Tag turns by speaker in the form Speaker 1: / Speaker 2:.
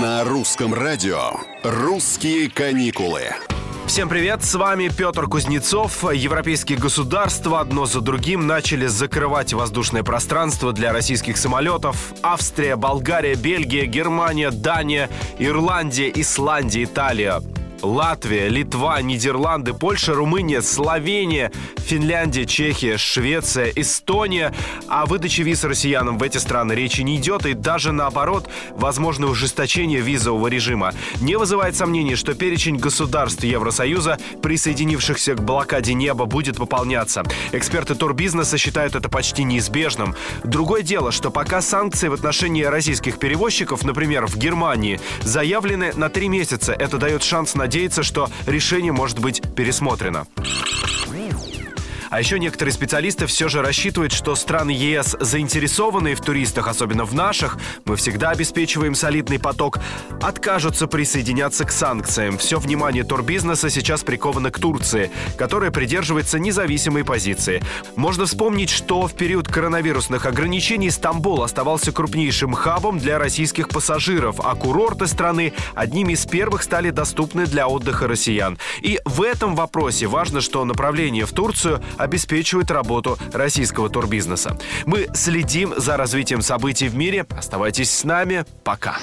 Speaker 1: На русском радио «Русские каникулы».
Speaker 2: Всем привет, с вами Петр Кузнецов. Европейские государства одно за другим начали закрывать воздушное пространство для российских самолетов. Австрия, Болгария, Бельгия, Германия, Дания, Ирландия, Исландия, Италия. Латвия, Литва, Нидерланды, Польша, Румыния, Словения, Финляндия, Чехия, Швеция, Эстония. О выдаче виз россиянам в эти страны речи не идет, и даже наоборот, возможно ужесточение визового режима. Не вызывает сомнений, что перечень государств Евросоюза, присоединившихся к блокаде неба, будет пополняться. Эксперты турбизнеса считают это почти неизбежным. Другое дело, что пока санкции в отношении российских перевозчиков, например, в Германии, заявлены на три месяца, это дает шанс на надеяться, что решение может быть пересмотрено. А еще некоторые специалисты все же рассчитывают, что страны ЕС, заинтересованные в туристах, особенно в наших, мы всегда обеспечиваем солидный поток, откажутся присоединяться к санкциям. Все внимание турбизнеса сейчас приковано к Турции, которая придерживается независимой позиции. Можно вспомнить, что в период коронавирусных ограничений Стамбул оставался крупнейшим хабом для российских пассажиров, а курорты страны одними из первых стали доступны для отдыха россиян. И в этом вопросе важно, что направление в Турцию обеспечивает работу российского турбизнеса. Мы следим за развитием событий в мире. Оставайтесь с нами. Пока.